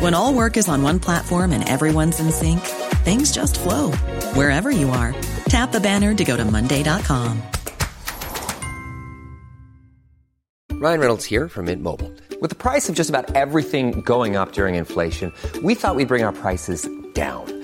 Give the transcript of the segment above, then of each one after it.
When all work is on one platform and everyone's in sync, things just flow wherever you are. Tap the banner to go to Monday.com. Ryan Reynolds here from Mint Mobile. With the price of just about everything going up during inflation, we thought we'd bring our prices down.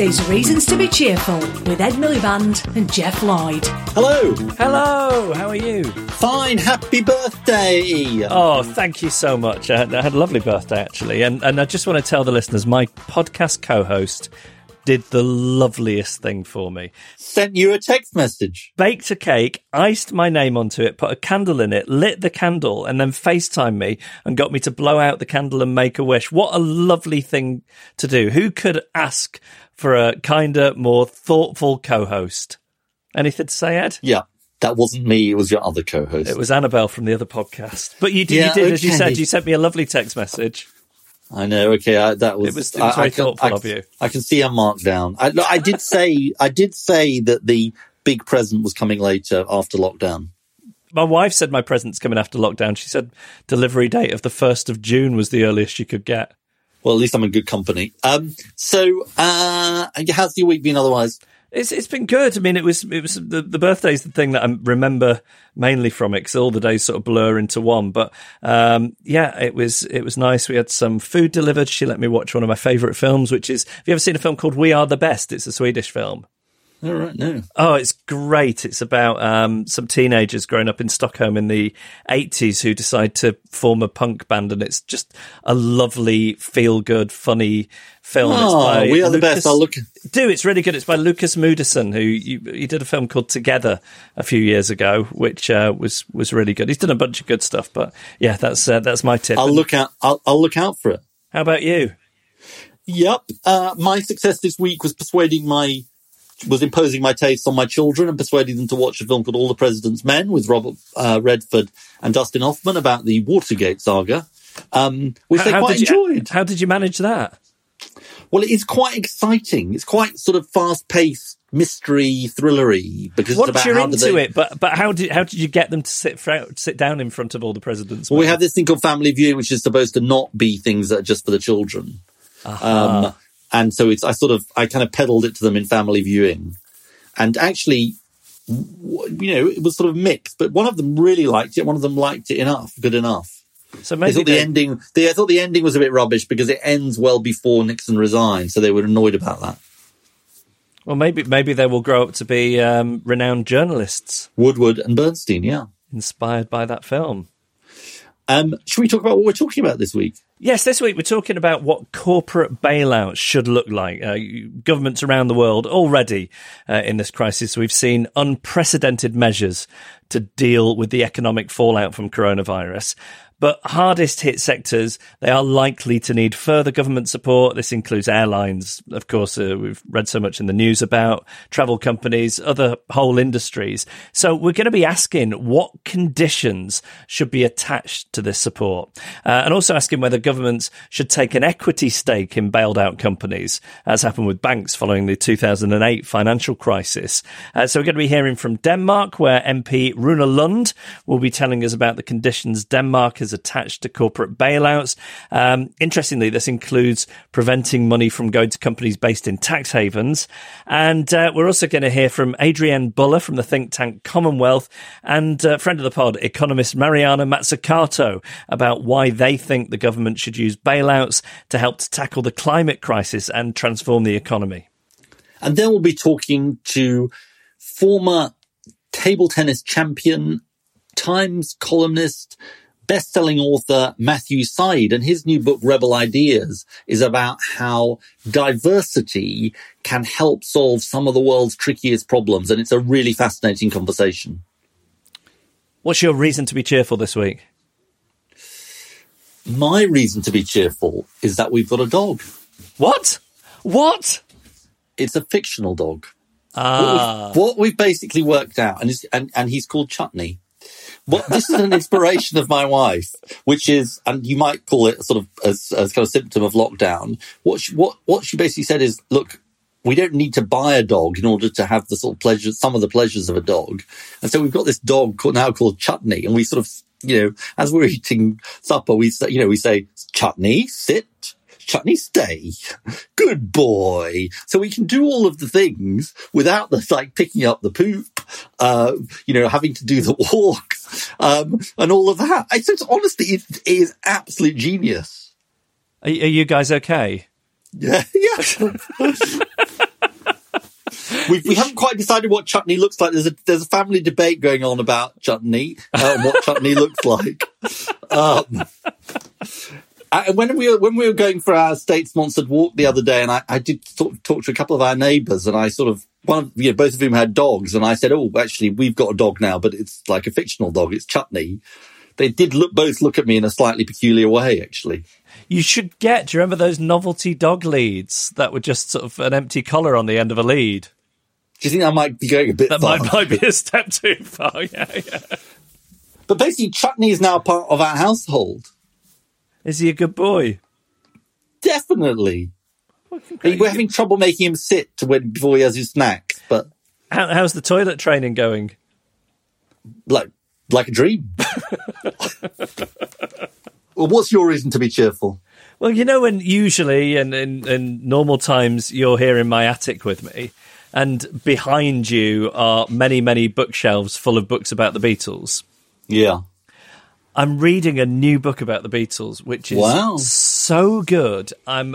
is Reasons to Be Cheerful with Ed Miliband and Geoff Lloyd. Hello. Hello, how are you? Fine. Happy birthday. Oh, thank you so much. I had, I had a lovely birthday, actually. And, and I just want to tell the listeners my podcast co host did the loveliest thing for me. Sent you a text message. Baked a cake, iced my name onto it, put a candle in it, lit the candle, and then FaceTime me and got me to blow out the candle and make a wish. What a lovely thing to do. Who could ask for a kinder, more thoughtful co host? Anything to say, Ed? Yeah. That wasn't me. It was your other co-host. It was Annabelle from the other podcast. But you did, Yeah, you did as you said, you sent me a lovely text message. I know. Okay. I, that was, It was- it was I, very I can, thoughtful I, of you. I can see a mark down. I, I did say, I did say that the big present was coming later after lockdown. My wife said my present's coming after lockdown. She said delivery date of the 1st of June was the earliest you could get. Well, at least I'm in good company. Um, so, uh, how's your week been otherwise? It's it's been good. I mean, it was it was the the birthday's the thing that I remember mainly from it because all the days sort of blur into one. But um, yeah, it was it was nice. We had some food delivered. She let me watch one of my favourite films, which is have you ever seen a film called We Are the Best? It's a Swedish film. All right. No. Oh, it's great. It's about um, some teenagers growing up in Stockholm in the 80s who decide to form a punk band, and it's just a lovely, feel good, funny film. It's Oh, by we are the best. I'll look. Do it's really good. It's by Lukas Moodysson, who you, he did a film called Together a few years ago, which uh, was was really good. He's done a bunch of good stuff, but yeah, that's uh, that's my tip. I'll And look out. I'll, I'll look out for it. How about you? Yep. Uh, my success this week was persuading my, was imposing my tastes on my children and persuading them to watch a film called All the President's Men with Robert uh, Redford and Dustin Hoffman about the Watergate saga, um, which they quite did you, enjoyed. how did you manage that? Well, it is quite exciting. It's quite sort of fast paced, mystery, thrillery because it's Once you're into they, it, but but how did how did you get them to sit sit down in front of all the presidents? Well, we have this thing called family viewing, which is supposed to not be things that are just for the children. Um, and so it's, I sort of, I kind of peddled it to them in family viewing. And actually, you know, it was sort of mixed, but one of them really liked it. One of them liked it enough, good enough. so They maybe thought the ending, they, I thought the ending was a bit rubbish because it ends well before Nixon resigned. So they were annoyed about that. well, maybe maybe they will grow up to be um, renowned journalists Woodward and Bernstein, yeah. inspired by that film. Um, should we talk about what we're talking about this week? Yes, this week we're talking about what corporate bailouts should look like. Uh, governments around the world already uh, in this crisis, we've seen unprecedented measures to deal with the economic fallout from coronavirus. But hardest hit sectors, they are likely to need further government support. This includes airlines, of course, uh, we've read so much in the news about travel companies, other whole industries. So we're going to be asking what conditions should be attached to this support, uh, and also asking whether governments should take an equity stake in bailed out companies, as happened with banks following the 2008 financial crisis. Uh, so we're going to be hearing from Denmark, where MP Rune Lund will be telling us about the conditions Denmark has attached to corporate bailouts. Um, interestingly, this includes preventing money from going to companies based in tax havens. And uh, we're also going to hear from Adrienne Buller from the think tank Commonwealth and uh, friend of the pod, economist Mariana Mazzucato, about why they think the government should use bailouts to help to tackle the climate crisis and transform the economy. And then we'll be talking to former table tennis champion, Times columnist, best-selling author Matthew Syed and his new book Rebel Ideas is about how diversity can help solve some of the world's trickiest problems and it's a really fascinating conversation. What's your reason to be cheerful this week? My reason to be cheerful is that we've got a dog. What? What? It's a fictional dog. Ah. What, we've, what we've basically worked out, and, and, and he's called Chutney. This is an inspiration of my wife, which is, and you might call it sort of as, as kind of symptom of lockdown. What she, what what she basically said is, look, we don't need to buy a dog in order to have the sort of pleasure, some of the pleasures of a dog. And so we've got this dog called, now called Chutney, and we sort of, you know, as we're eating supper, we say, you know, we say, Chutney, sit, Chutney, stay. Good boy. So we can do all of the things without the like picking up the poop, uh, you know, having to do the walk, um, and all of that. It's, it's honestly, it, it is absolute genius. Are, are you guys okay? Yeah, yeah. we, we haven't quite decided what chutney looks like. There's a there's a family debate going on about chutney uh, and what chutney looks like. Um, and when we were when we were going for our state sponsored walk the other day, and I, I did talk, talk to a couple of our neighbours, and I sort of one of you know, both of whom had dogs, and I said, "Oh, actually, we've got a dog now, but it's like a fictional dog. It's Chutney." They did look both look at me in a slightly peculiar way, actually. You should get. Do you remember those novelty dog leads that were just sort of an empty collar on the end of a lead? Do you think I might be going a bit That far? might, might be a step too far. Yeah, yeah. But basically, Chutney is now part of our household. Is he a good boy? Definitely. We're having trouble making him sit to when before he has his snacks, but How, how's the toilet training going? like like a dream. well, what's your reason to be cheerful? Well, you know, when usually and in, in normal times you're here in my attic with me, and behind you are many, many bookshelves full of books about the Beatles. Yeah. I'm reading a new book about the Beatles, which is Wow. so good. I'm,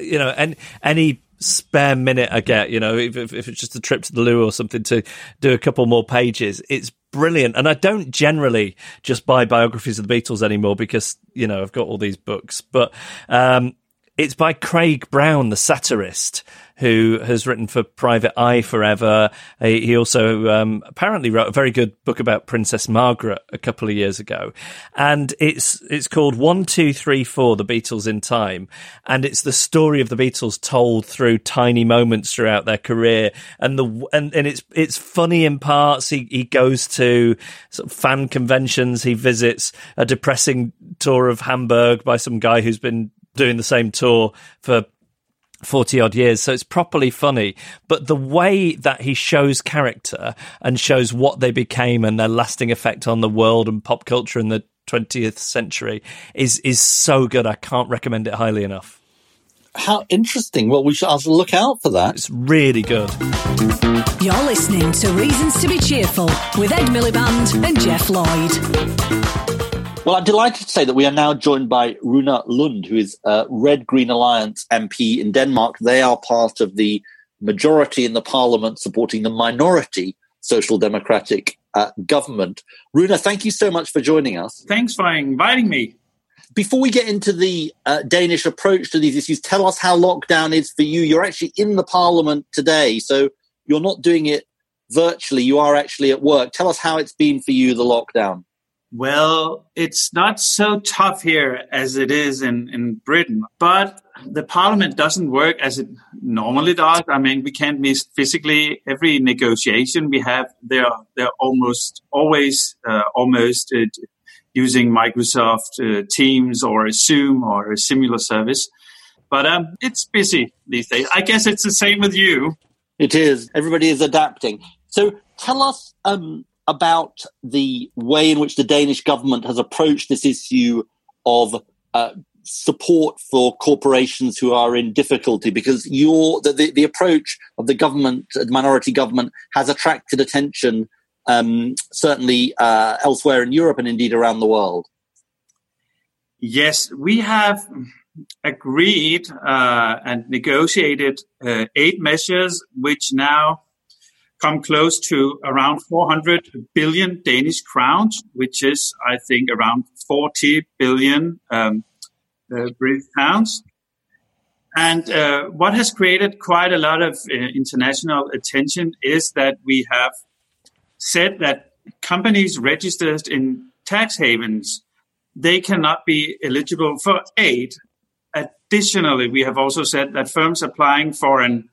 you know, and any spare minute I get, you know, if, if, if it's just a trip to the loo or something to do a couple more pages, it's brilliant. And I don't generally just buy biographies of the Beatles anymore because, you know, I've got all these books, but, um, it's by Craig Brown, the satirist, who has written for Private Eye forever. He also um, apparently wrote a very good book about Princess Margaret a couple of years ago, and it's it's called One Two Three Four: The Beatles in Time, and it's the story of the Beatles told through tiny moments throughout their career, and the and, and it's it's funny in parts. He he goes to sort of fan conventions. He visits a depressing tour of Hamburg by some guy who's been doing the same tour for 40 odd years. So it's properly funny. But the way that he shows character and shows what they became and their lasting effect on the world and pop culture in the 20th century is, is so good. I can't recommend it highly enough. How interesting. Well, we should I'll look out for that. It's really good. You're listening to Reasons to be Cheerful with Ed Miliband and Geoff Lloyd. Well, I'm delighted to say that we are now joined by Rune Lund, who is a Red Green Alliance MP in Denmark. They are part of the majority in the parliament supporting the minority social democratic uh, government. Rune, thank you so much for joining us. Thanks for inviting me. Before we get into the uh, Danish approach to these issues, tell us how lockdown is for you. You're actually in the parliament today, so you're not doing it virtually. You are actually at work. Tell us how it's been for you, the lockdown. Well, it's not so tough here as it is in, in Britain, but the parliament doesn't work as it normally does. I mean, we can't miss physically every negotiation we have. They're, they're almost always, uh, almost uh, using Microsoft uh, Teams or Zoom or a similar service. But um, it's busy these days. I guess it's the same with you. It is. Everybody is adapting. So tell us um, about the way in which the Danish government has approached this issue of uh, support for corporations who are in difficulty because your the, the, approach of the government the minority government has attracted attention um, certainly uh, elsewhere in Europe and indeed around the world. Yes, we have agreed uh, and negotiated uh, eight measures which now come close to around 400 billion Danish crowns, which is, I think, around 40 billion um, uh, British pounds. And uh, what has created quite a lot of uh, international attention is that we have said that companies registered in tax havens they cannot be eligible for aid. Additionally, we have also said that firms applying for an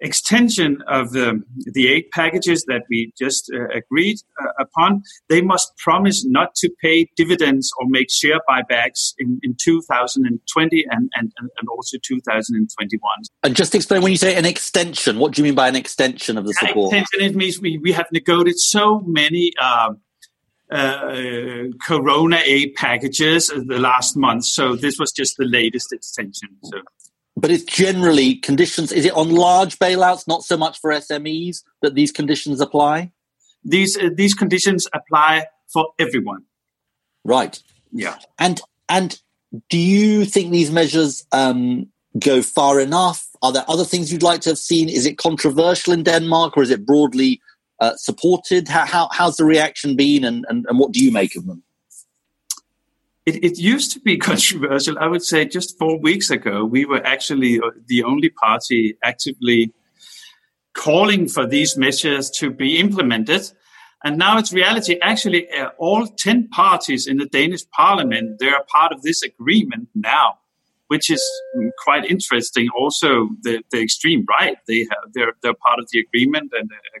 extension of the, the eight packages that we just uh, agreed uh, upon, they must promise not to pay dividends or make share buybacks in, in 2020 and, and, and also 2021. And just explain when you say an extension, what do you mean by an extension of the support? Extension, it means we, we have negotiated so many um, uh, Corona aid packages the last month. So this was just the latest extension. So but it's generally conditions. Is it on large bailouts, not so much for SMEs, that these conditions apply? These uh, these conditions apply for everyone. Right. Yeah. And and do you think these measures um, go far enough? Are there other things you'd like to have seen? Is it controversial in Denmark, or is it broadly uh, supported? How, how, how's the reaction been, and, and, and what do you make of them? It, it, used to be controversial. I would say just four weeks ago, we were actually uh, the only party actively calling for these measures to be implemented. And now it's reality. Actually, uh, all 10 parties in the Danish parliament, they are part of this agreement now, which is quite interesting. Also, the, the extreme right, they have, they're, they're part of the agreement. And uh,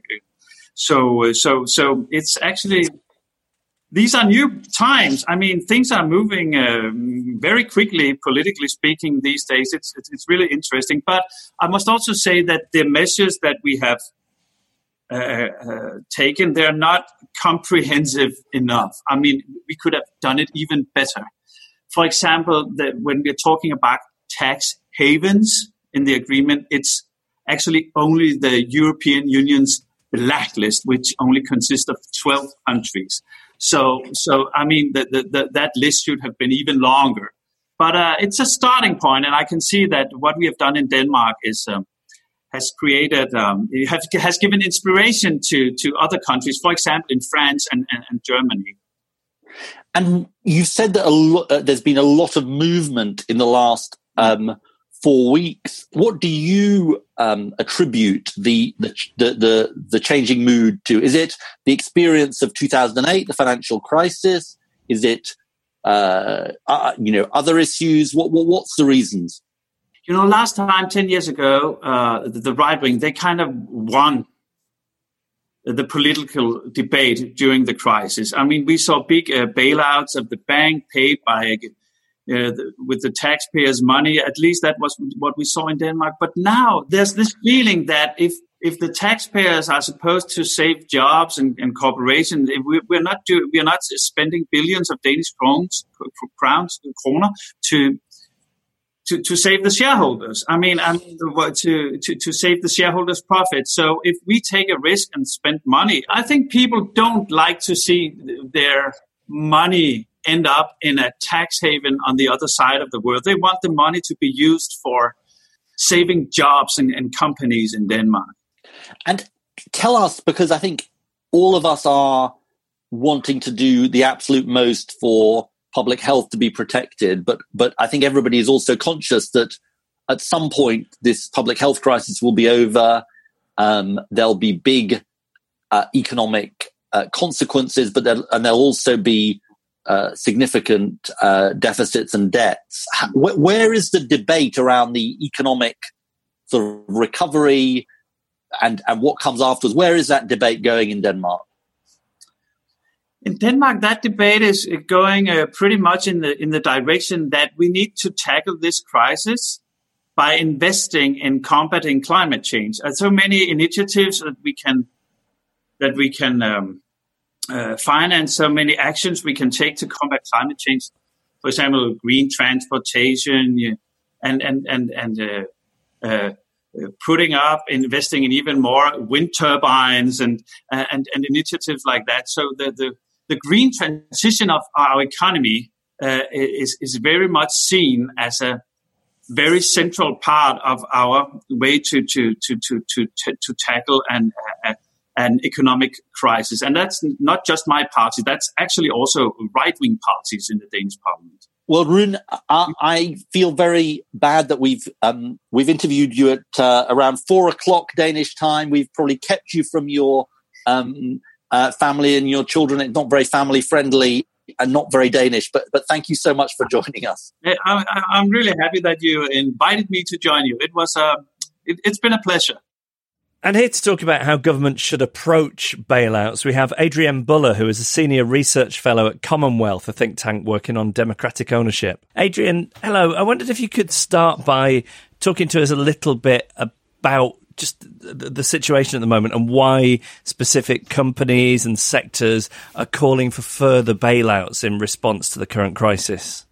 so, uh, so, so it's actually these are new times. I mean, things are moving uh, very quickly, politically speaking, these days. It's, it's, it's really interesting. But I must also say that the measures that we have uh, uh, taken, they're not comprehensive enough. I mean, we could have done it even better. For example, the, when we're talking about tax havens in the agreement, it's actually only the European Union's blacklist, which only consists of 12 countries. So, so I mean, the, the, the, that list should have been even longer. But uh, it's a starting point, and I can see that what we have done in Denmark is um, has created um, has, has given inspiration to to other countries. For example, in France and, and, and Germany. And you've said that a lo- uh, there's been a lot of movement in the last um, four weeks. What do you um, attribute the, the, the the changing mood to? Is it the experience of 2008, the financial crisis? Is it uh, uh, you know other issues? What, what, what's the reasons? You know, last time, ten years ago, uh, the, the right wing they kind of won the political debate during the crisis. I mean, we saw big uh, bailouts of the bank paid by uh, the, with the taxpayers' money. At least that was what we saw in Denmark. But now there's this feeling that if if the taxpayers are supposed to save jobs and, and corporations, we, we're not do, we are not spending billions of Danish crowns, crowns, kroner to to, to save the shareholders. I mean, I mean to, to, to save the shareholders' profit. So if we take a risk and spend money, I think people don't like to see their money end up in a tax haven on the other side of the world. They want the money to be used for saving jobs and, and companies in Denmark. And tell us, because I think all of us are wanting to do the absolute most for public health to be protected, but but I think everybody is also conscious that at some point this public health crisis will be over. Um, there'll be big uh, economic uh, consequences, but there, and there'll also be uh, significant uh, deficits and debts. Where is the debate around the economic sort of recovery and and what comes afterwards? Where is that debate going in Denmark? In Denmark, that debate is going uh, pretty much in the in the direction that we need to tackle this crisis by investing in combating climate change. And so many initiatives that we can that we can um, uh, finance, so many actions we can take to combat climate change. For example, green transportation, and and and and uh, uh, putting up, investing in even more wind turbines and and, and initiatives like that. So the, the the green transition of our economy uh, is, is very much seen as a very central part of our way to to to to to, to tackle and uh, an economic crisis, and that's not just my party. That's actually also right wing parties in the Danish Parliament. Well, Rune, I, I feel very bad that we've um, we've interviewed you at uh, around four o'clock Danish time. We've probably kept you from your um, uh, family and your children. It's not very family friendly and not very Danish. But but thank you so much for joining us. I, am really happy that you invited me to join you. It was a uh, it, it's been a pleasure. And here to talk about how government should approach bailouts, we have Adrienne Buller, who is a senior research fellow at Commonwealth, a think tank working on democratic ownership. Adrienne, hello. I wondered if you could start by talking to us a little bit about just the situation at the moment and why specific companies and sectors are calling for further bailouts in response to the current crisis.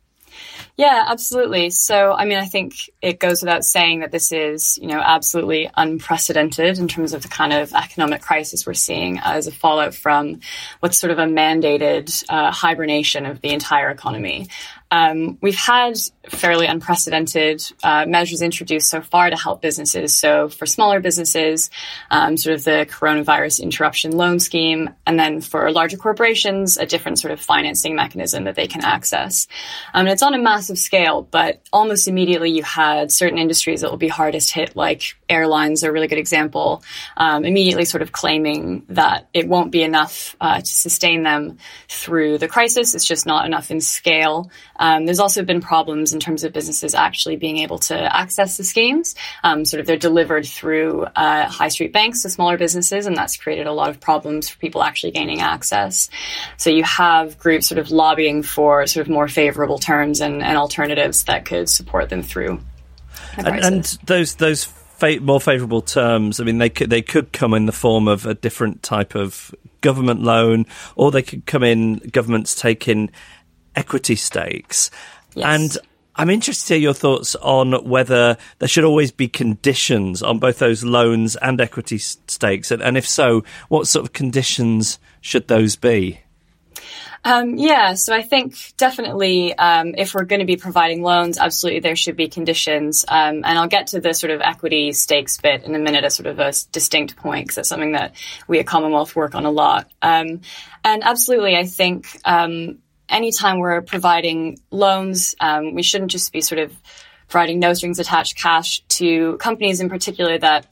Yeah, absolutely. So, I mean, I think it goes without saying that this is, you know, absolutely unprecedented in terms of the kind of economic crisis we're seeing as a fallout from what's sort of a mandated uh, hibernation of the entire economy. Um, we've had fairly unprecedented uh, measures introduced so far to help businesses. So for smaller businesses, um, sort of the coronavirus interruption loan scheme, and then for larger corporations, a different sort of financing mechanism that they can access. Um, and it's on a massive scale, but almost immediately you had certain industries that will be hardest hit, like airlines are a really good example, um, immediately sort of claiming that it won't be enough uh, to sustain them through the crisis. It's just not enough in scale. Um, there's also been problems in terms of businesses actually being able to access the schemes. Um, sort of they're delivered through uh, high street banks to smaller businesses, and that's created a lot of problems for people actually gaining access. So you have groups sort of lobbying for sort of more favorable terms and, and alternatives that could support them through. And, and, those those fa- more favourable terms, I mean, they could they could come in the form of a different type of government loan, or they could come in governments taking equity stakes. Yes. And I'm interested to hear your thoughts on whether there should always be conditions on both those loans and equity stakes. And, and if so, what sort of conditions should those be? Um, yeah, so I think definitely um, if we're going to be providing loans, absolutely there should be conditions. Um, and I'll get to the sort of equity stakes bit in a minute as sort of a distinct point because that's something that we at Commonwealth work on a lot. Um, and absolutely, I think um, anytime we're providing loans, um, we shouldn't just be sort of providing no strings attached cash to companies in particular that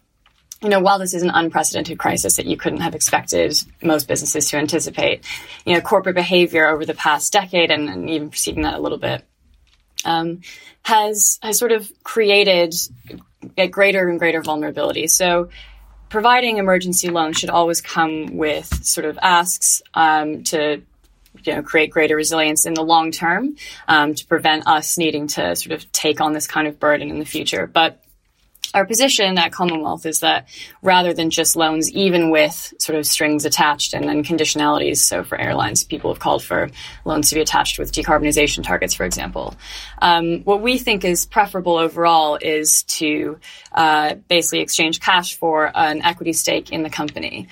you know, while this is an unprecedented crisis that you couldn't have expected most businesses to anticipate, you know, corporate behavior over the past decade and, and even preceding that a little bit um, has has sort of created a greater and greater vulnerability. So, providing emergency loans should always come with sort of asks um, to you know, create greater resilience in the long term um, to prevent us needing to sort of take on this kind of burden in the future. But our position at Commonwealth is that rather than just loans, even with sort of strings attached and then conditionalities, so for airlines, people have called for loans to be attached with decarbonization targets, for example. Um, what we think is preferable overall is to uh, basically exchange cash for an equity stake in the company.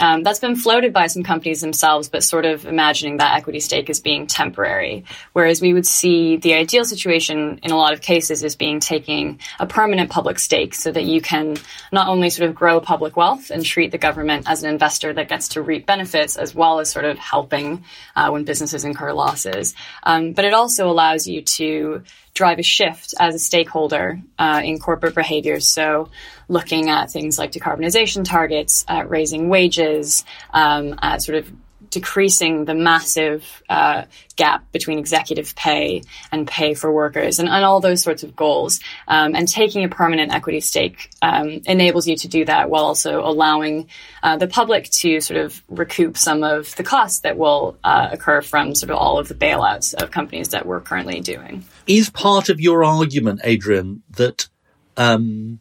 Um, that's been floated by some companies themselves, but sort of imagining that equity stake as being temporary. Whereas we would see the ideal situation in a lot of cases as being taking a permanent public stake stake so that you can not only sort of grow public wealth and treat the government as an investor that gets to reap benefits as well as sort of helping uh, when businesses incur losses, um, but it also allows you to drive a shift as a stakeholder uh, in corporate behaviors. So, looking at things like decarbonization targets, at raising wages, um, at sort of decreasing the massive uh, gap between executive pay and pay for workers and, and all those sorts of goals. Um, and taking a permanent equity stake um, enables you to do that while also allowing uh, the public to sort of recoup some of the costs that will uh, occur from sort of all of the bailouts of companies that we're currently doing. Is part of your argument, Adrienne, that um,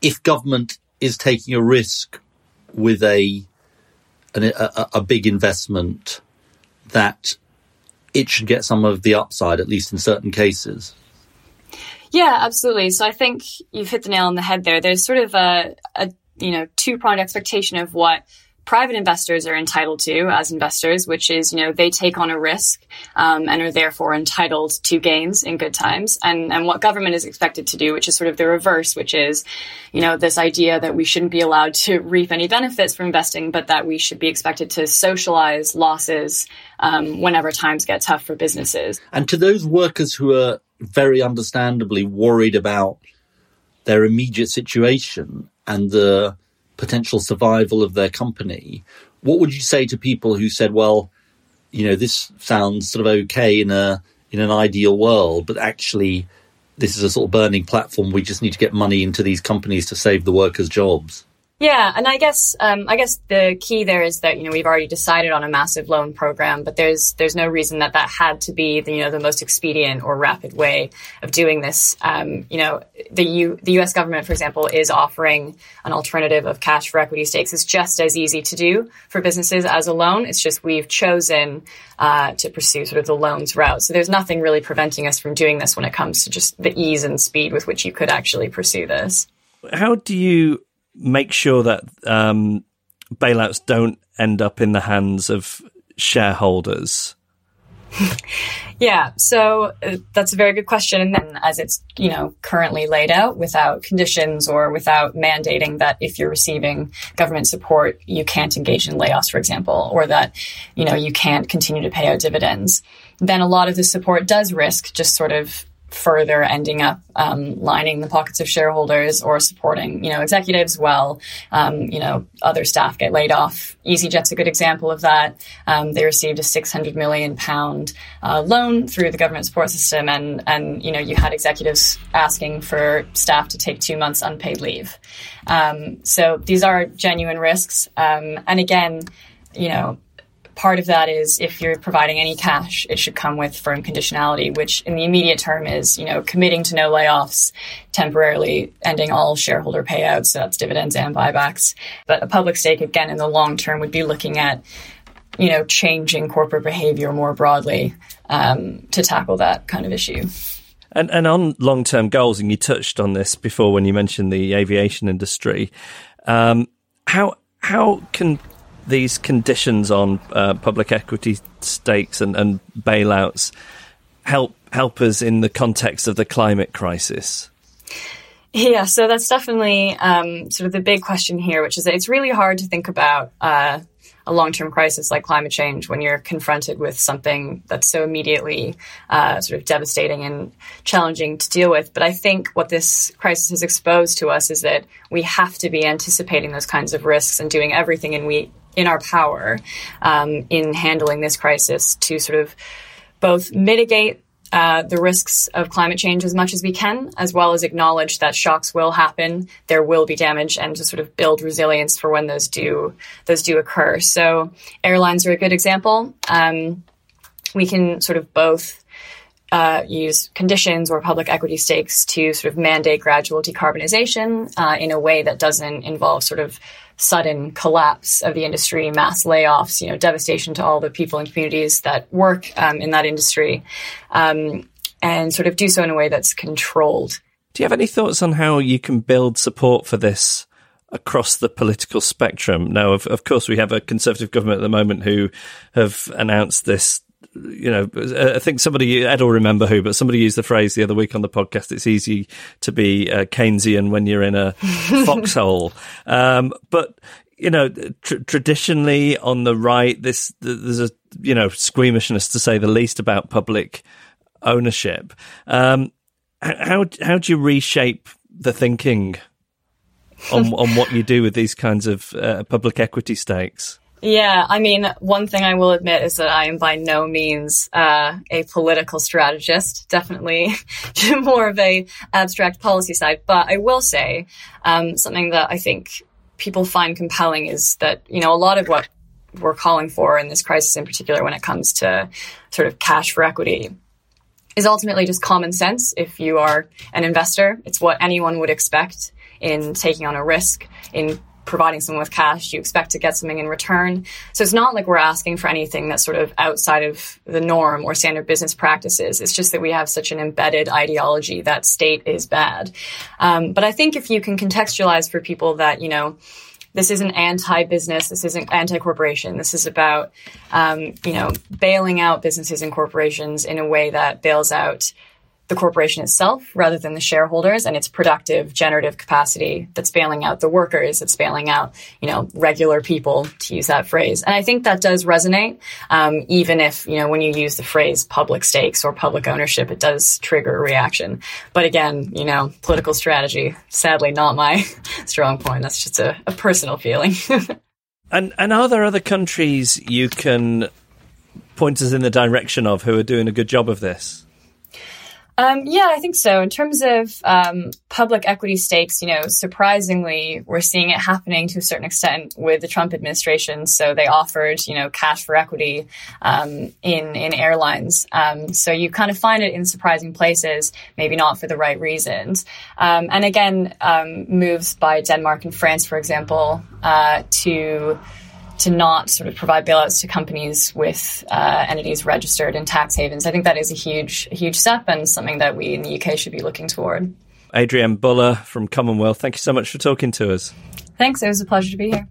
if government is taking a risk with a an, a, a big investment that it should get some of the upside, at least in certain cases. Yeah, absolutely. So I think you've hit the nail on the head there. There's sort of a, a you know two pronged expectation of what private investors are entitled to as investors, which is, you know, they take on a risk um, and are therefore entitled to gains in good times. And, and what government is expected to do, which is sort of the reverse, which is, you know, this idea that we shouldn't be allowed to reap any benefits from investing, but that we should be expected to socialize losses um, whenever times get tough for businesses. And to those workers who are very understandably worried about their immediate situation and the potential survival of their company, what would you say to people who said, well, you know, this sounds sort of okay in a in an ideal world, but actually this is a sort of burning platform. We just need to get money into these companies to save the workers' jobs. Yeah, and I guess um, I guess the key there is that you know we've already decided on a massive loan program, but there's there's no reason that that had to be the you know the most expedient or rapid way of doing this. Um, you know, the U, the U.S. government, for example, is offering an alternative of cash for equity stakes. It's just as easy to do for businesses as a loan. It's just we've chosen uh, to pursue sort of the loans route. So there's nothing really preventing us from doing this when it comes to just the ease and speed with which you could actually pursue this. How do you make sure that um, bailouts don't end up in the hands of shareholders? yeah, so uh, that's a very good question. And then, as it's you know currently laid out, without conditions or without mandating that if you're receiving government support, you can't engage in layoffs, for example, or that you know you can't continue to pay out dividends, then a lot of the support does risk just sort of further ending up um, lining the pockets of shareholders or supporting, you know, executives well. Um, you know, other staff get laid off. EasyJet's a good example of that. Um, they received a 600 million pound uh, loan through the government support system, and and you know, you had executives asking for staff to take two months unpaid leave. Um, so these are genuine risks, um, and again, you know part of that is if you're providing any cash, it should come with firm conditionality, which in the immediate term is, you know, committing to no layoffs, temporarily ending all shareholder payouts. So that's dividends and buybacks. But a public stake, again, in the long term would be looking at, you know, changing corporate behavior more broadly um, to tackle that kind of issue. And, and on long term goals, and you touched on this before when you mentioned the aviation industry, um, how how can these conditions on uh, public equity stakes and, and bailouts help help us in the context of the climate crisis? Yeah, so that's definitely um, sort of the big question here, which is that it's really hard to think about uh, a long term crisis like climate change when you're confronted with something that's so immediately uh, sort of devastating and challenging to deal with. But I think what this crisis has exposed to us is that we have to be anticipating those kinds of risks and doing everything in we in our power um, in handling this crisis to sort of both mitigate uh, the risks of climate change as much as we can, as well as acknowledge that shocks will happen, there will be damage, and to sort of build resilience for when those do those do occur. So airlines are a good example. Um, we can sort of both uh, use conditions or public equity stakes to sort of mandate gradual decarbonization uh, in a way that doesn't involve sort of sudden collapse of the industry, mass layoffs, you know, devastation to all the people and communities that work um, in that industry, um, and sort of do so in a way that's controlled. Do you have any thoughts on how you can build support for this across the political spectrum? Now, of, of course, we have a conservative government at the moment who have announced this you know, I think somebody, Ed will remember who, but somebody used the phrase the other week on the podcast. It's easy to be uh, Keynesian when you're in a foxhole. Um, but, you know, tr- traditionally on the right, this, there's a, you know, squeamishness to say the least about public ownership. Um, how, how do you reshape the thinking on, on what you do with these kinds of uh, public equity stakes? Yeah, I mean, one thing I will admit is that I am by no means uh, a political strategist. Definitely more of a abstract policy side. But I will say um, something that I think people find compelling is that you know a lot of what we're calling for in this crisis, in particular, when it comes to sort of cash for equity, is ultimately just common sense. If you are an investor, it's what anyone would expect in taking on a risk in providing someone with cash, you expect to get something in return. So it's not like we're asking for anything that's sort of outside of the norm or standard business practices. It's just that we have such an embedded ideology that state is bad. Um, but I think if you can contextualize for people that, you know, this isn't anti-business. This isn't anti-corporation. This is about, um, you know, bailing out businesses and corporations in a way that bails out the corporation itself rather than the shareholders and its productive generative capacity that's bailing out the workers that's bailing out you know regular people to use that phrase. And i think that does resonate um, even if you know when you use the phrase public stakes or public ownership it does trigger a reaction. But again you know political strategy sadly not my strong point. That's just a, a personal feeling. And and are there other countries you can point us in the direction of who are doing a good job of this um, yeah, I think so. In terms of um, public equity stakes, you know, surprisingly, we're seeing it happening to a certain extent with the Trump administration. So they offered, you know, cash for equity um, in in airlines. Um, so you kind of find it in surprising places, maybe not for the right reasons. Um, and again, um, moves by Denmark and France, for example, uh, to to not sort of provide bailouts to companies with uh, entities registered in tax havens. I think that is a huge, huge step and something that we in the UK should be looking toward. Adrienne Buller from Commonwealth, thank you so much for talking to us. Thanks. It was a pleasure to be here.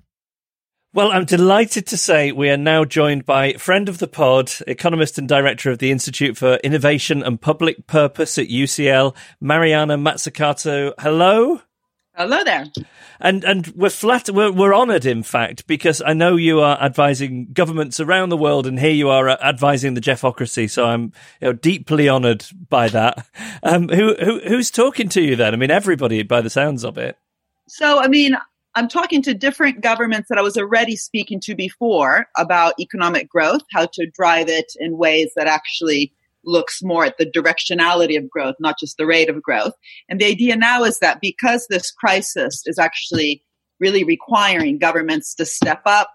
Well, I'm delighted to say we are now joined by friend of the pod, economist and director of the Institute for Innovation and Public Purpose at UCL, Mariana Mazzucato. Hello. Hello there. And and we're flat we're, we're honoured, in fact, because I know you are advising governments around the world, and here you are uh, advising the Geoffocracy. So I'm you know, deeply honoured by that. Um, who, who who's talking to you then? I mean, everybody, by the sounds of it. So I mean, I'm talking to different governments that I was already speaking to before about economic growth, how to drive it in ways that actually looks more at the directionality of growth, not just the rate of growth. And the idea now is that because this crisis is actually really requiring governments to step up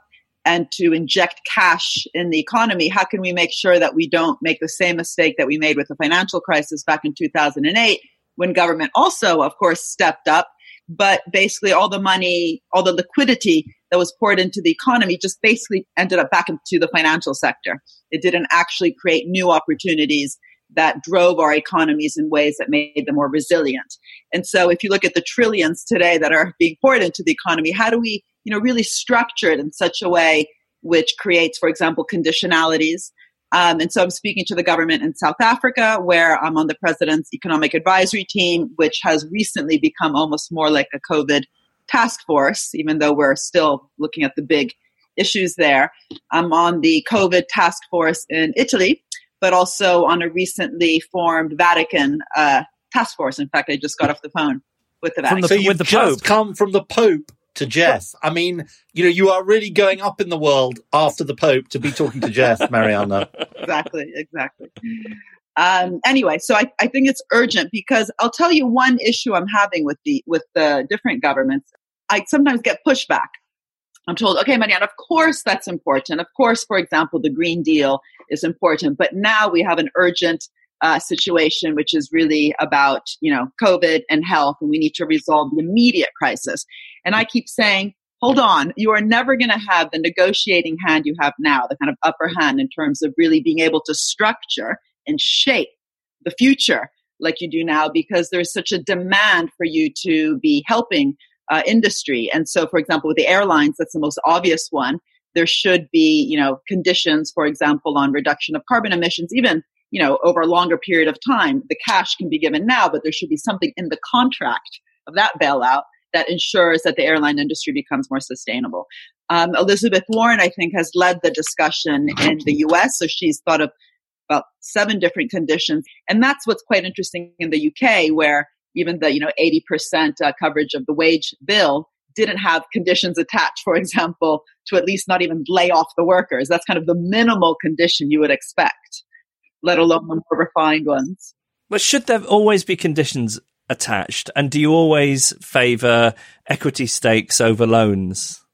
and to inject cash in the economy, how can we make sure that we don't make the same mistake that we made with the financial crisis back in 2008 when government also, of course, stepped up but basically all the money, all the liquidity that was poured into the economy just basically ended up back into the financial sector. It didn't actually create new opportunities that drove our economies in ways that made them more resilient. And so if you look at the trillions today that are being poured into the economy, how do we, you know, really structure it in such a way which creates, for example, conditionalities um, and so I'm speaking to the government in South Africa, where I'm on the president's economic advisory team, which has recently become almost more like a COVID task force, even though we're still looking at the big issues there. I'm on the COVID task force in Italy, but also on a recently formed Vatican uh, task force. In fact, I just got off the phone with the Vatican. The, so you've with the Pope. come from the Pope to Geoff. I mean, you know, you are really going up in the world after the Pope to be talking to Geoff, Mariana. exactly, exactly. Um, anyway, so I, I think it's urgent because I'll tell you one issue I'm having with the with the different governments. I sometimes get pushback. I'm told, okay, Mariana, of course that's important. Of course, for example, the Green Deal is important, but now we have an urgent uh, situation, which is really about, you know, COVID and health, and we need to resolve the immediate crisis. And I keep saying, hold on, you are never going to have the negotiating hand you have now, the kind of upper hand in terms of really being able to structure and shape the future like you do now because there's such a demand for you to be helping uh, industry. And so, for example, with the airlines, that's the most obvious one. there should be, you know, conditions, for example, on reduction of carbon emissions, even, you know, over a longer period of time. The cash can be given now, but there should be something in the contract of that bailout that ensures that the airline industry becomes more sustainable. Um, Elizabeth Warren, I think, has led the discussion in the US. So she's thought of about seven different conditions. And that's what's quite interesting in the UK, where even the, you know, 80% uh, coverage of the wage bill didn't have conditions attached, for example, to at least not even lay off the workers. That's kind of the minimal condition you would expect, let alone the more refined ones. But should there always be conditions attached? And do you always favour equity stakes over loans?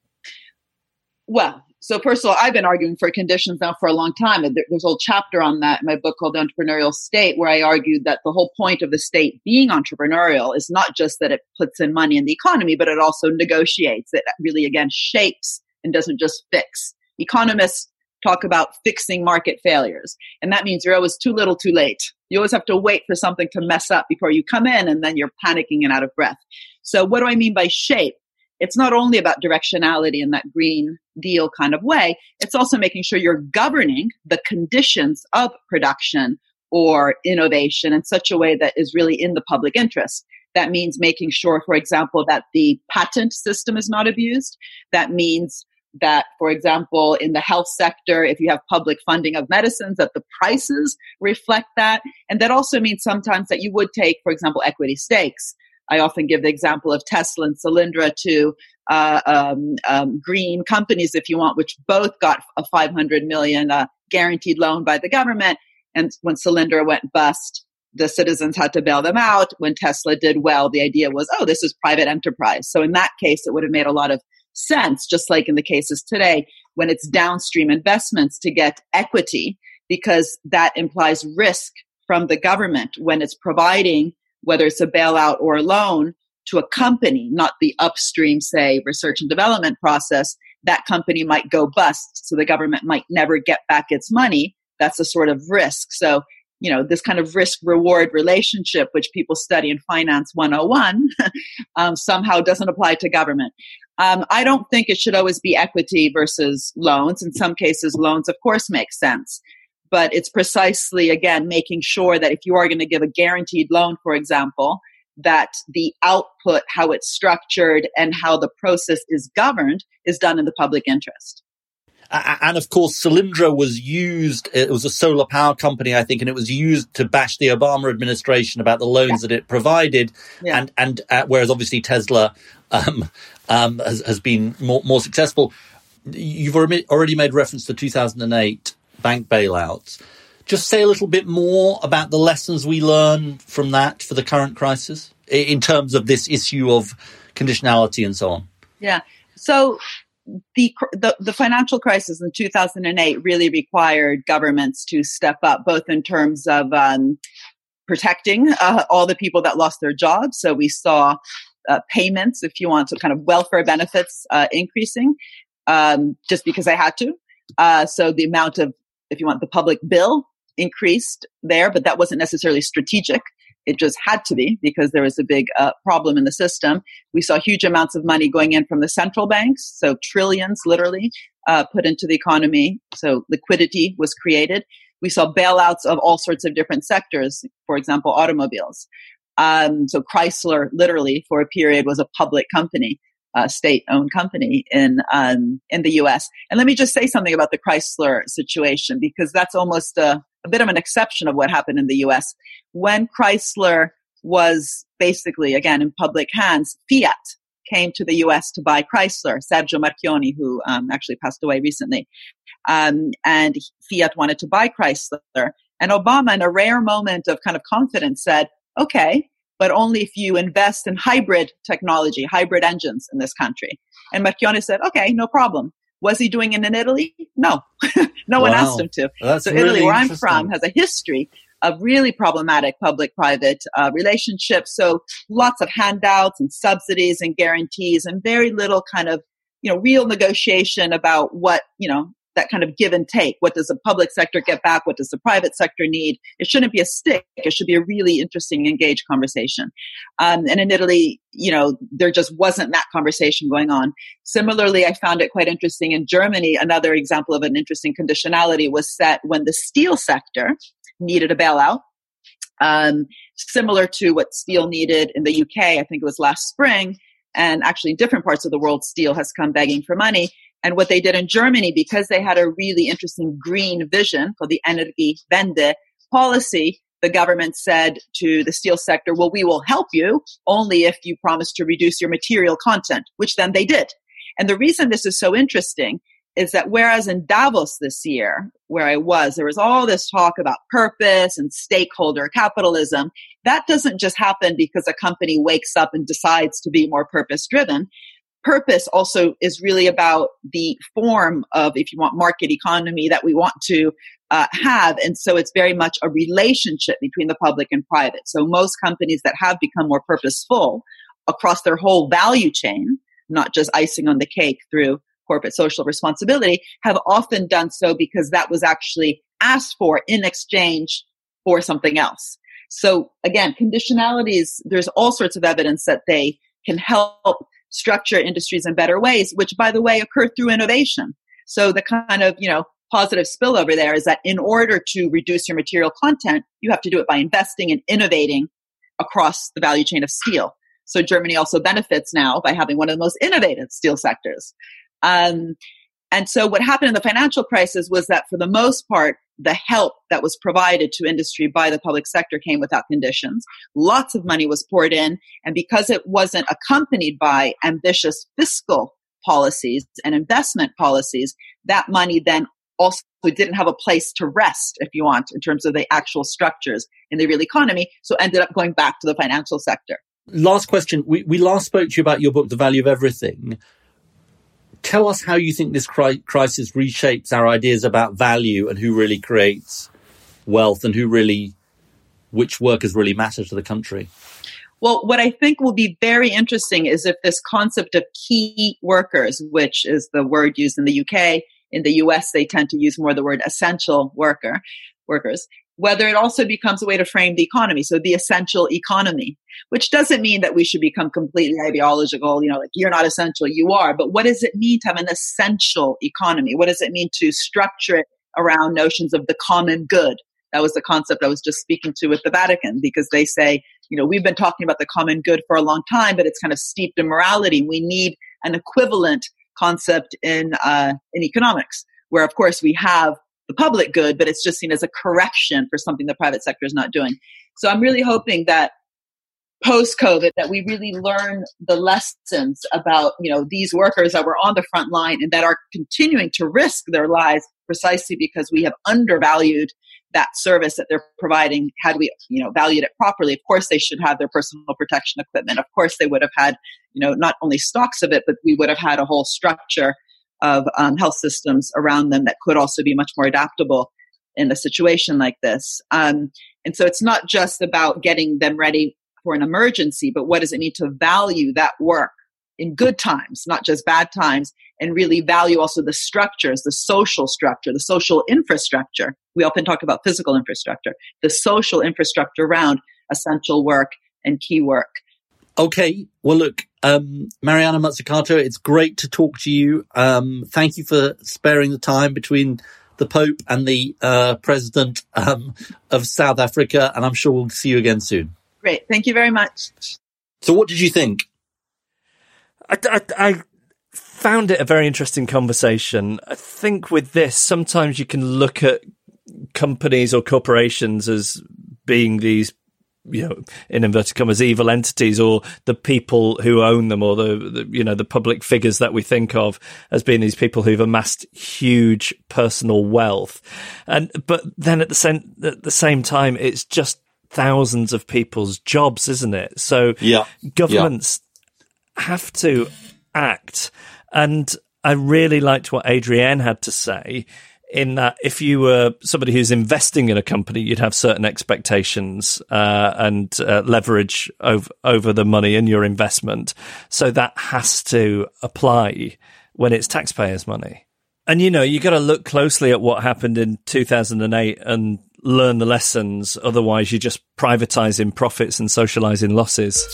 Well, so first of all, I've been arguing for conditions now for a long time. There's a whole chapter on that in my book called the Entrepreneurial State, where I argued that the whole point of the state being entrepreneurial is not just that it puts in money in the economy, but it also negotiates. It really, again, shapes and doesn't just fix. Economists talk about fixing market failures. And that means you're always too little too late. You always have to wait for something to mess up before you come in and then you're panicking and out of breath. So what do I mean by shape? It's not only about directionality in that green deal kind of way. It's also making sure you're governing the conditions of production or innovation in such a way that is really in the public interest. That means making sure, for example, that the patent system is not abused. That means that, for example, in the health sector, if you have public funding of medicines, that the prices reflect that. And that also means sometimes that you would take, for example, equity stakes. I often give the example of Tesla and Solyndra to uh, um, um, green companies, if you want, which both got a 500 million uh, guaranteed loan by the government. And when Solyndra went bust, the citizens had to bail them out. When Tesla did well, the idea was, oh, this is private enterprise. So in that case, it would have made a lot of sense, just like in the cases today, when it's downstream investments to get equity, because that implies risk from the government when it's providing, whether it's a bailout or a loan, to a company, not the upstream, say, research and development process. That company might go bust, so the government might never get back its money. That's a sort of risk. So you know this kind of risk reward relationship which people study in finance 101 um, somehow doesn't apply to government um, i don't think it should always be equity versus loans in some cases loans of course make sense but it's precisely again making sure that if you are going to give a guaranteed loan for example that the output how it's structured and how the process is governed is done in the public interest and of course, Solyndra was used. It was a solar power company, I think, and it was used to bash the Obama administration about the loans yeah. that it provided. Yeah. And and uh, whereas obviously Tesla um, um, has, has been more, more successful. You've already made reference to 2008 bank bailouts. Just say a little bit more about the lessons we learn from that for the current crisis in terms of this issue of conditionality and so on. Yeah. So the, the, the financial crisis in 2008 really required governments to step up, both in terms of um, protecting uh, all the people that lost their jobs. So we saw uh, payments, if you want, to kind of welfare benefits uh, increasing um, just because they had to. Uh, so the amount of, if you want, the public bill increased there, but that wasn't necessarily strategic. It just had to be because there was a big uh, problem in the system. We saw huge amounts of money going in from the central banks, so trillions literally uh, put into the economy. So liquidity was created. We saw bailouts of all sorts of different sectors, for example, automobiles. Um, so Chrysler, literally, for a period, was a public company, a state-owned company in um, in the U.S. And let me just say something about the Chrysler situation because that's almost a, a bit of an exception of what happened in the US. When Chrysler was basically, again, in public hands, Fiat came to the US to buy Chrysler, Sergio Marchionne, who um, actually passed away recently. Um, and Fiat wanted to buy Chrysler. And Obama, in a rare moment of kind of confidence, said, okay, but only if you invest in hybrid technology, hybrid engines in this country. And Marchionne said, okay, no problem. Was he doing it in Italy? No, no wow. one asked him to. That's so really Italy, where I'm from, has a history of really problematic public-private uh, relationships. So lots of handouts and subsidies and guarantees, and very little kind of you know real negotiation about what you know that kind of give and take. What does the public sector get back? What does the private sector need? It shouldn't be a stick. It should be a really interesting, engaged conversation. Um, and in Italy, you know, there just wasn't that conversation going on. Similarly, I found it quite interesting in Germany. Another example of an interesting conditionality was set when the steel sector needed a bailout. Um, similar to what steel needed in the UK, I think it was last spring, and actually in different parts of the world, steel has come begging for money. And what they did in Germany, because they had a really interesting green vision called the Energiewende policy, the government said to the steel sector, well, we will help you only if you promise to reduce your material content, which then they did. And the reason this is so interesting is that whereas in Davos this year, where I was, there was all this talk about purpose and stakeholder capitalism. That doesn't just happen because a company wakes up and decides to be more purpose driven purpose also is really about the form of, if you want, market economy that we want to uh, have. And so it's very much a relationship between the public and private. So most companies that have become more purposeful across their whole value chain, not just icing on the cake through corporate social responsibility, have often done so because that was actually asked for in exchange for something else. So again, conditionalities, there's all sorts of evidence that they can help structure industries in better ways, which by the way occur through innovation. So the kind of, you know, positive spillover there is that in order to reduce your material content, you have to do it by investing and innovating across the value chain of steel. So Germany also benefits now by having one of the most innovative steel sectors. Um, and so what happened in the financial crisis was that for the most part, the help that was provided to industry by the public sector came without conditions. Lots of money was poured in. And because it wasn't accompanied by ambitious fiscal policies and investment policies, that money then also didn't have a place to rest, if you want, in terms of the actual structures in the real economy. So ended up going back to the financial sector. Last question. We, we last spoke to you about your book, The Value of Everything tell us how you think this cri- crisis reshapes our ideas about value and who really creates wealth and who really, which workers really matter to the country. Well, what I think will be very interesting is if this concept of key workers, which is the word used in the UK, in the US, they tend to use more the word essential worker, workers, whether it also becomes a way to frame the economy. So the essential economy, which doesn't mean that we should become completely ideological, you know, like you're not essential, you are. But what does it mean to have an essential economy? What does it mean to structure it around notions of the common good? That was the concept I was just speaking to with the Vatican because they say, you know, we've been talking about the common good for a long time, but it's kind of steeped in morality. We need an equivalent concept in uh, in economics, where of course we have the public good, but it's just seen as a correction for something the private sector is not doing. So I'm really hoping that post COVID that we really learn the lessons about, you know, these workers that were on the front line and that are continuing to risk their lives precisely because we have undervalued that service that they're providing had we you know valued it properly of course they should have their personal protection equipment of course they would have had you know not only stocks of it but we would have had a whole structure of um, health systems around them that could also be much more adaptable in a situation like this. Um, and so it's not just about getting them ready for an emergency, but what does it mean to value that work in good times, not just bad times, and really value also the structures, the social structure, the social infrastructure. We often talk about physical infrastructure, the social infrastructure around essential work and key work. Okay. Well, look, um, Mariana Mazzucato, it's great to talk to you. Um, thank you for sparing the time between the Pope and the uh, President um, of South Africa, and I'm sure we'll see you again soon. Great. Thank you very much. So, what did you think? I, I, I found it a very interesting conversation. I think with this, sometimes you can look at companies or corporations as being these you know, in inverted commas, evil entities or the people who own them or the, the, you know, the public figures that we think of as being these people who've amassed huge personal wealth. And, but then at the same, at the same time, it's just thousands of people's jobs, isn't it? So yeah. governments yeah. have to act. And I really liked what Adrienne had to say in that if you were somebody who's investing in a company, you'd have certain expectations uh, and uh, leverage over, over the money in your investment. So that has to apply when it's taxpayers' money. And you know, you got to look closely at what happened in 2008 and learn the lessons. Otherwise, you're just privatizing profits and socializing losses.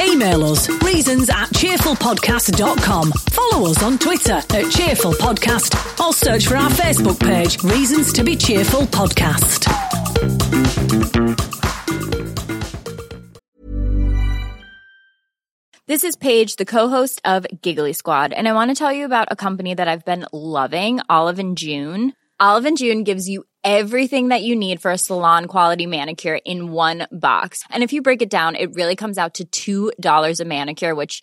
Email us reasons at cheerfulpodcast.com. Follow us on Twitter at Cheerful Podcast or search for our Facebook page, Reasons to be Cheerful Podcast. This is Paige, the co-host of Giggly Squad, and I want to tell you about a company that I've been loving, Olive and June. Olive and June gives you everything that you need for a salon quality manicure in one box. And if you break it down, it really comes out to $2 a manicure, which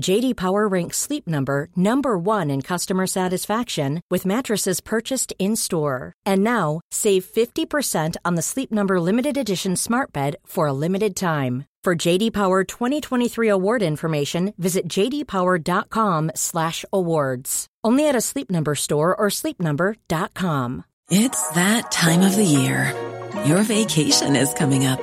JD Power ranks Sleep Number number 1 in customer satisfaction with mattresses purchased in-store. And now, save 50% on the Sleep Number limited edition Smart Bed for a limited time. For JD Power 2023 award information, visit jdpower.com/awards. Only at a Sleep Number store or sleepnumber.com. It's that time of the year. Your vacation is coming up.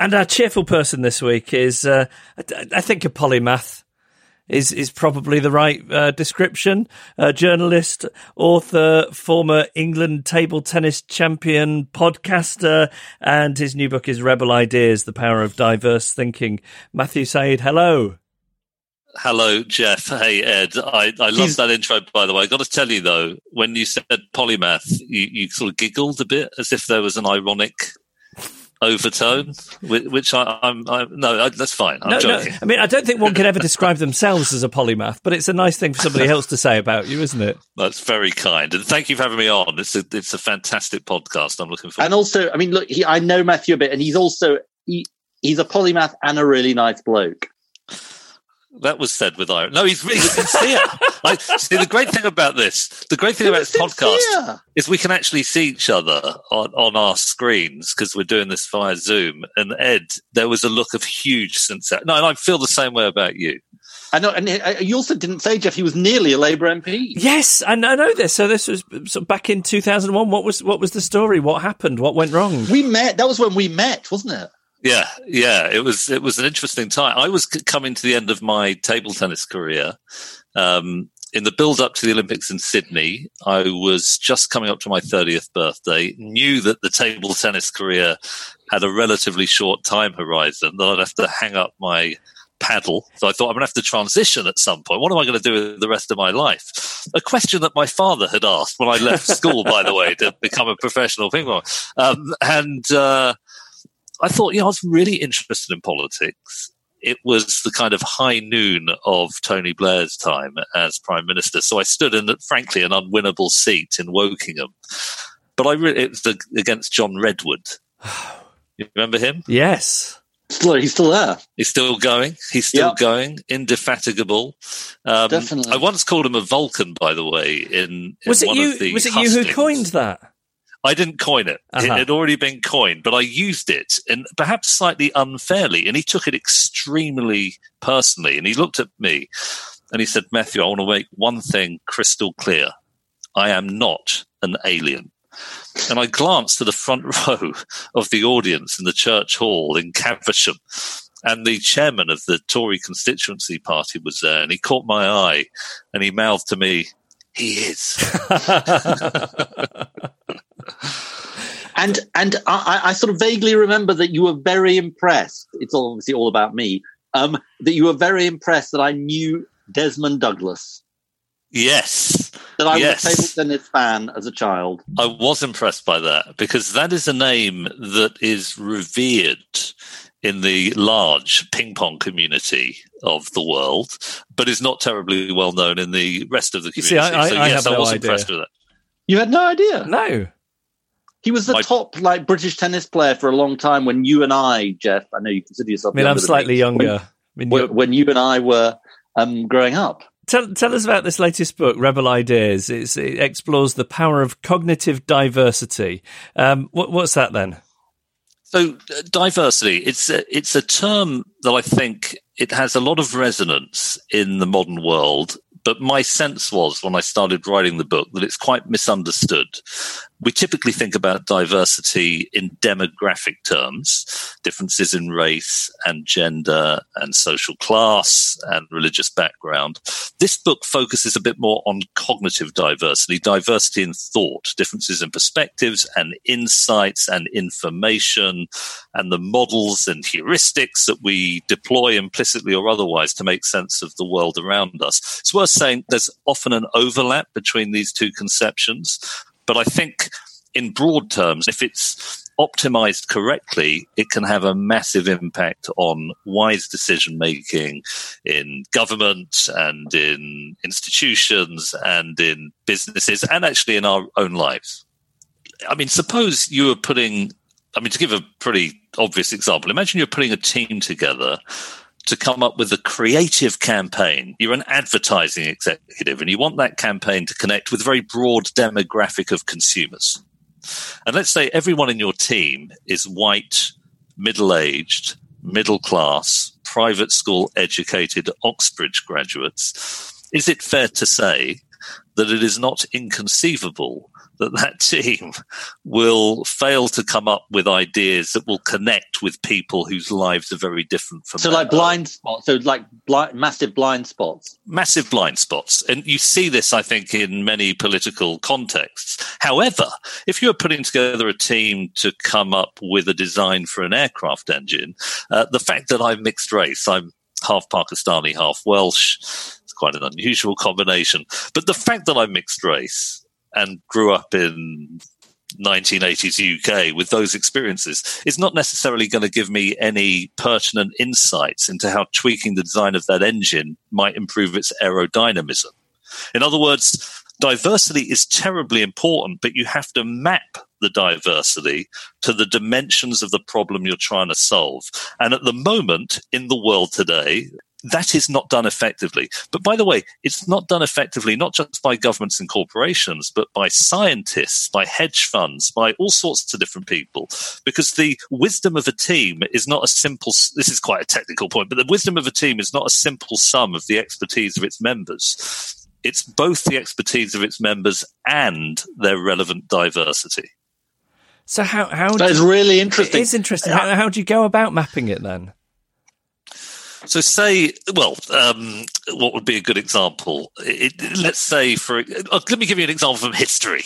And our cheerful person this week is, uh, I, I think, a polymath is is probably the right uh, description. Uh, journalist, author, former England table tennis champion, podcaster, and his new book is Rebel Ideas: The Power of Diverse Thinking. Matthew Syed, hello. Hello, Geoff. Hey, Ed. I, I love that intro, by the way. I got to tell you, though, when you said polymath, you, you sort of giggled a bit as if there was an ironic overtone, which I, am no, that's fine. I'm no, joking. No. I mean, I don't think one can ever describe themselves as a polymath, but it's a nice thing for somebody else to say about you, isn't it? That's very kind, and thank you for having me on. It's a it's a fantastic podcast. I'm looking forward. And also, I mean, look, he, I know Matthew a bit, and he's also he, he's a polymath and a really nice bloke. That was said with iron. No, he's really sincere. I, see, the great thing about this, the great thing about this podcast is we can actually see each other on, on our screens because we're doing this via Zoom. And Ed, there was a look of huge sincerity. No, and I feel the same way about you. I know, and uh, you also didn't say, Geoff, he was nearly a Labour MP. Yes, I know this. So this was so back in two thousand one. What was what was the story? What happened? What went wrong? We met. That was when we met, wasn't it? Yeah, yeah, it was it was an interesting time. I was coming to the end of my table tennis career. Um, in the build up to the Olympics in Sydney, I was just coming up to my 30th birthday, knew that the table tennis career had a relatively short time horizon, that I'd have to hang up my paddle. So I thought I'm going to have to transition at some point. What am I going to do with the rest of my life? A question that my father had asked when I left school, by the way, to become a professional ping pong. Um, and, uh, I thought, you know, I was really interested in politics. It was the kind of high noon of Tony Blair's time as Prime Minister. So I stood in, frankly, an unwinnable seat in Wokingham. But I really, it was the, against John Redwood. You remember him? Yes. Still, he's still there. He's still going. He's still yep. going. Indefatigable. Um, Definitely. I once called him a Vulcan, by the way. In, in was it one you? Of the was it you who coined that? I didn't coin it. Uh-huh. It had already been coined, but I used it and perhaps slightly unfairly. And he took it extremely personally. And he looked at me and he said, Matthew, I want to make one thing crystal clear. I am not an alien. And I glanced to the front row of the audience in the church hall in Caversham. and the chairman of the Tory constituency party was there, and he caught my eye, and he mouthed to me, "He is." and and I, I, sort of vaguely remember that you were very impressed. It's obviously all about me. Um, that you were very impressed that I knew Desmond Douglas. Yes. That I yes. was a table tennis fan as a child. I was impressed by that because that is a name that is revered in the large ping pong community of the world, but is not terribly well known in the rest of the community. See, I, I, so, I yes, have I no was idea. impressed with that. You had no idea. No. He was the My- top like British tennis player for a long time when you and I, Geoff, I know you consider yourself I mean, I'm slightly me, younger. I mean, When, you're- when, when you and I were um, growing up. Tell, tell us about this latest book, Rebel Ideas. It's, it explores the power of cognitive diversity. Um, what, what's that then? So uh, diversity, it's a, it's a term that I think it has a lot of resonance in the modern world. But my sense was when I started writing the book that it's quite misunderstood. We typically think about diversity in demographic terms, differences in race and gender and social class and religious background. This book focuses a bit more on cognitive diversity, diversity in thought, differences in perspectives and insights and information and the models and heuristics that we deploy implicitly or otherwise to make sense of the world around us. It's worth saying there's often an overlap between these two conceptions, but I think in broad terms, if it's optimized correctly, it can have a massive impact on wise decision making in government and in institutions and in businesses and actually in our own lives. I mean, suppose you were putting, I mean, to give a pretty obvious example, imagine you're putting a team together to come up with a creative campaign. You're an advertising executive and you want that campaign to connect with a very broad demographic of consumers. And let's say everyone in your team is white, middle aged, middle class, private school educated Oxbridge graduates. Is it fair to say that it is not inconceivable that that team will fail to come up with ideas that will connect with people whose lives are very different from So like own? blind spots, so like blind, massive blind spots. massive blind spots. And you see this, I think, in many political contexts. However, if you're putting together a team to come up with a design for an aircraft engine, uh, the fact that I'm mixed race, I'm half Pakistani, half Welsh, quite an unusual combination. But the fact that I'm mixed race and grew up in 1980s UK with those experiences is not necessarily going to give me any pertinent insights into how tweaking the design of that engine might improve its aerodynamism. In other words, diversity is terribly important, but you have to map the diversity to the dimensions of the problem you're trying to solve. And at the moment in the world today, that is not done effectively. But by the way, it's not done effectively not just by governments and corporations, but by scientists, by hedge funds, by all sorts of different people. Because the wisdom of a team is not a simple, this is quite a technical point, but the wisdom of a team is not a simple sum of the expertise of its members. It's both the expertise of its members and their relevant diversity. So how how That do- really interesting. It is interesting. How, how do you go about mapping it then? So, say, well, um, what would be a good example? It, let's say, for uh, let me give you an example from history,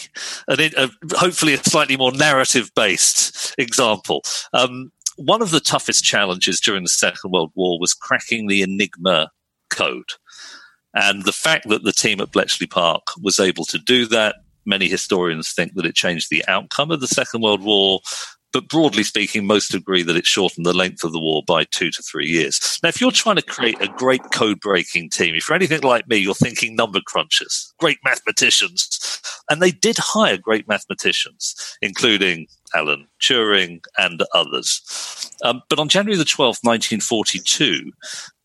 and it, uh, hopefully a slightly more narrative-based example. Um, one of the toughest challenges during the Second World War was cracking the Enigma code, and the fact that the team at Bletchley Park was able to do that. Many historians think that it changed the outcome of the Second World War but broadly speaking, most agree that it shortened the length of the war by two to three years. Now, if you're trying to create a great code breaking team, if you're anything like me, you're thinking number crunchers, great mathematicians, and they did hire great mathematicians, including Alan Turing and others. Um, but on January the 12th, 1942,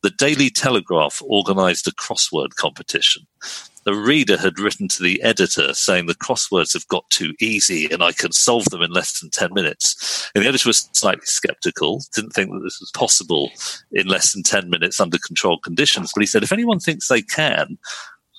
the Daily Telegraph organized a crossword competition the reader had written to the editor saying the crosswords have got too easy and I can solve them in less than 10 minutes. And the editor was slightly skeptical, didn't think that this was possible in less than 10 minutes under controlled conditions. But he said, if anyone thinks they can,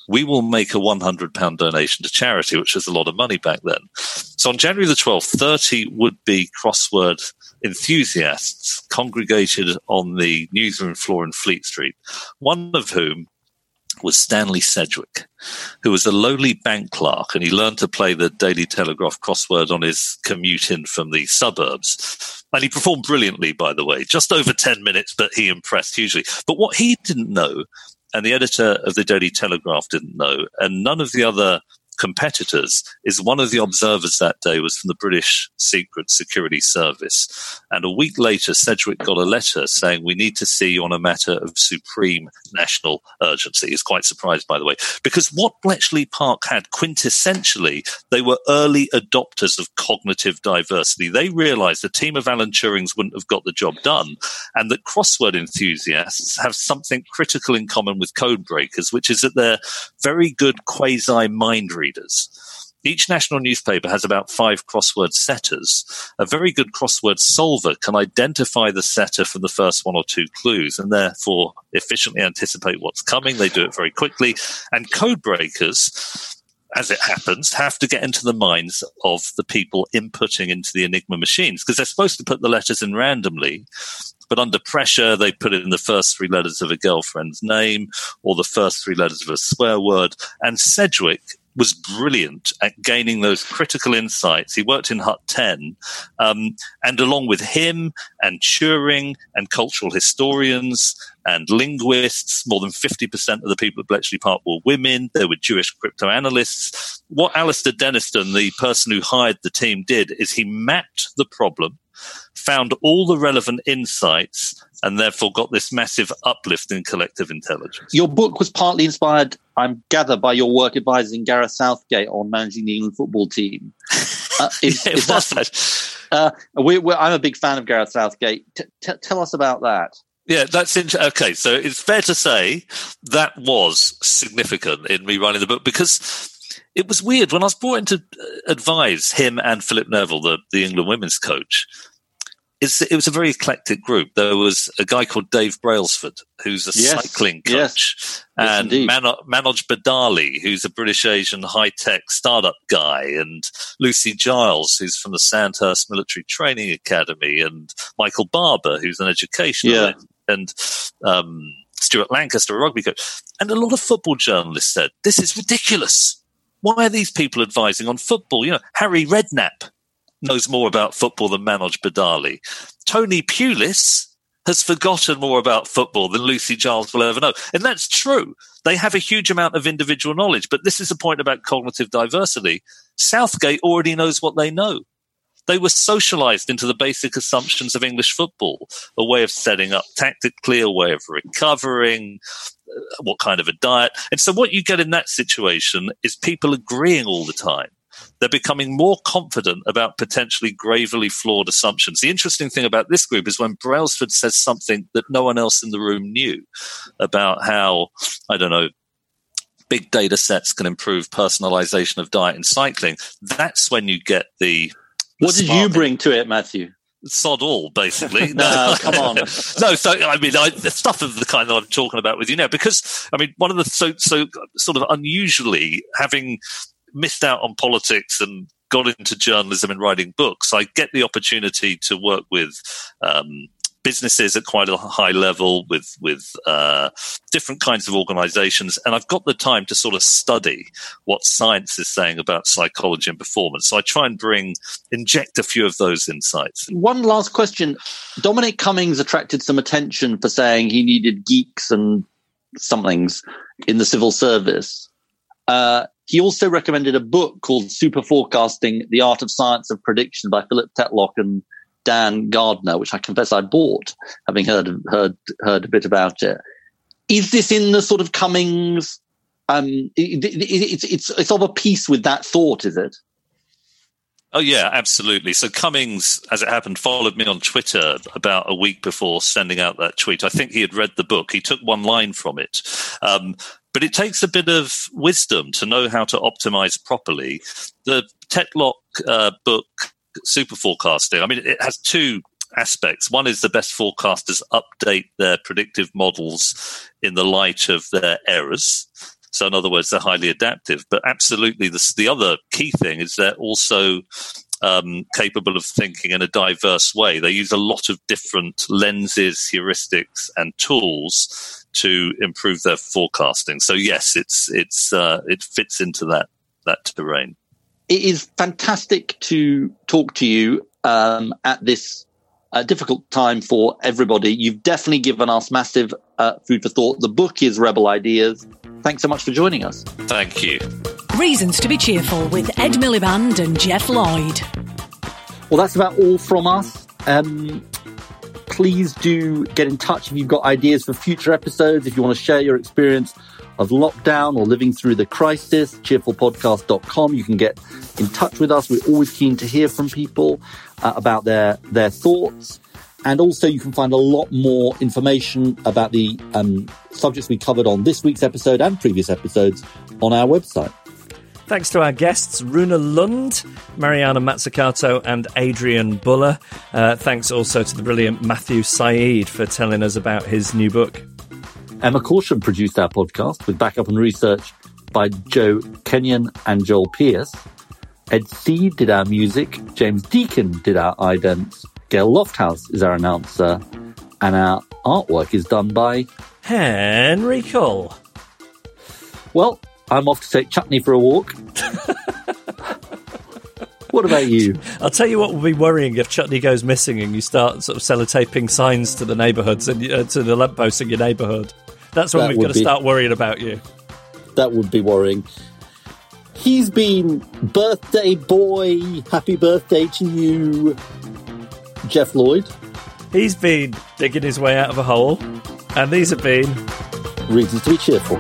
we will make a £100 donation to charity, which was a lot of money back then. So on January the 12th, 30 would be crossword enthusiasts congregated on the newsroom floor in Fleet Street, one of whom was Stanley Sedgwick, who was a lowly bank clerk, and he learned to play the Daily Telegraph crossword on his commute in from the suburbs. And he performed brilliantly, by the way, just over 10 minutes, but he impressed hugely. But what he didn't know, and the editor of the Daily Telegraph didn't know, and none of the other competitors is one of the observers that day was from the British Secret Security Service. And a week later, Sedgwick got a letter saying, We need to see you on a matter of supreme national urgency. He's quite surprised, by the way, because what Bletchley Park had quintessentially, they were early adopters of cognitive diversity. They realized a team of Alan Turings wouldn't have got the job done, and that crossword enthusiasts have something critical in common with code breakers, which is that they're very good quasi mind readers readers. Each national newspaper has about five crossword setters. A very good crossword solver can identify the setter from the first one or two clues and therefore efficiently anticipate what's coming. They do it very quickly. And code breakers, as it happens, have to get into the minds of the people inputting into the Enigma machines because they're supposed to put the letters in randomly. But under pressure, they put in the first three letters of a girlfriend's name or the first three letters of a swear word. And Sedgwick was brilliant at gaining those critical insights. He worked in Hut 10. Um, and along with him and Turing and cultural historians and linguists, more than 50% of the people at Bletchley Park were women. There were Jewish cryptoanalysts. What Alastair Denniston, the person who hired the team, did is he mapped the problem found all the relevant insights and therefore got this massive uplift in collective intelligence. Your book was partly inspired, I'm gathered, by your work advising Gareth Southgate on managing the England football team. Uh, is, yeah, is that, uh, we, I'm a big fan of Gareth Southgate. T- t- tell us about that. Yeah, that's interesting. Okay, so it's fair to say that was significant in me writing the book because it was weird when I was brought in to advise him and Philip Neville, the, the England women's coach it's, it was a very eclectic group. There was a guy called Dave Brailsford, who's a yes, cycling coach, yes, and yes, Man- Manoj Badale, who's a British Asian high tech startup guy, and Lucy Giles, who's from the Sandhurst Military Training Academy, and Michael Barber, who's an educationalist, yeah. and um, Stuart Lancaster, a rugby coach. And a lot of football journalists said, This is ridiculous. Why are these people advising on football? You know, Harry Redknapp knows more about football than Manoj Badale. Tony Pulis has forgotten more about football than Lucy Giles will ever know. And that's true. They have a huge amount of individual knowledge, but this is a point about cognitive diversity. Southgate already knows what they know. They were socialized into the basic assumptions of English football, a way of setting up tactically, a way of recovering, uh, what kind of a diet. And so what you get in that situation is people agreeing all the time they're becoming more confident about potentially gravely flawed assumptions. The interesting thing about this group is when Brailsford says something that no one else in the room knew about how, I don't know, big data sets can improve personalization of diet and cycling. That's when you get the. the what did you bring to it, Matthew? sod all, basically. no, come on. no, so I mean, I, the stuff of the kind that I'm talking about with you now, because I mean, one of the so so sort of unusually having missed out on politics and got into journalism and writing books, I get the opportunity to work with um, businesses at quite a high level, with with uh, different kinds of organisations, and I've got the time to sort of study what science is saying about psychology and performance. So I try and bring inject a few of those insights. One last question: Dominic Cummings attracted some attention for saying he needed geeks and somethings in the civil service. Uh, he also recommended a book called Super Forecasting The Art of Science of Prediction by Philip Tetlock and Dan Gardner, which I confess I bought, having heard heard heard a bit about it. Is this in the sort of Cummings? Um, it, it, it's it's it's of a piece with that thought, is it? Oh yeah, absolutely. So Cummings, as it happened, followed me on Twitter about a week before sending out that tweet. I think he had read the book. He took one line from it, um, but it takes a bit of wisdom to know how to optimize properly. The Tetlock uh, book, Super Forecasting, I mean, it has two aspects. One is the best forecasters update their predictive models in the light of their errors. So, in other words, they're highly adaptive. But absolutely, the, the other key thing is they're also um, capable of thinking in a diverse way. They use a lot of different lenses, heuristics, and tools to improve their forecasting. So, yes, it's it's uh, it fits into that that terrain. It is fantastic to talk to you um, at this uh, difficult time for everybody. You've definitely given us massive uh, food for thought. The book is Rebel Ideas. Thanks so much for joining us. Thank you. Reasons to be cheerful with Ed Miliband and Geoff Lloyd. Well, that's about all from us. Um, please do get in touch if you've got ideas for future episodes. If you want to share your experience of lockdown or living through the crisis, cheerfulpodcast.com. You can get in touch with us. We're always keen to hear from people uh, about their, their thoughts. And also, you can find a lot more information about the um, subjects we covered on this week's episode and previous episodes on our website. Thanks to our guests, Rune Lund, Mariana Mazzucato, and Adrienne Buller. Uh, thanks also to the brilliant Matthew Syed for telling us about his new book. Emma Caution produced our podcast with backup and research by Joe Kenyon and Joel Pierce. Ed Seed did our music. James Deacon did our idents. Gail Lofthouse is our announcer. And our artwork is done by Henry Cole. Well, I'm off to take Chutney for a walk. what about you? I'll tell you what will be worrying if Chutney goes missing and you start sort of sellotaping signs to the neighbourhoods and uh, to the lampposts in your neighbourhood. That's when That we've got to be- start worrying about you. That would be worrying. He's been birthday boy. Happy birthday to you, Geoff Lloyd. He's been digging his way out of a hole, and these have been Reasons to be cheerful.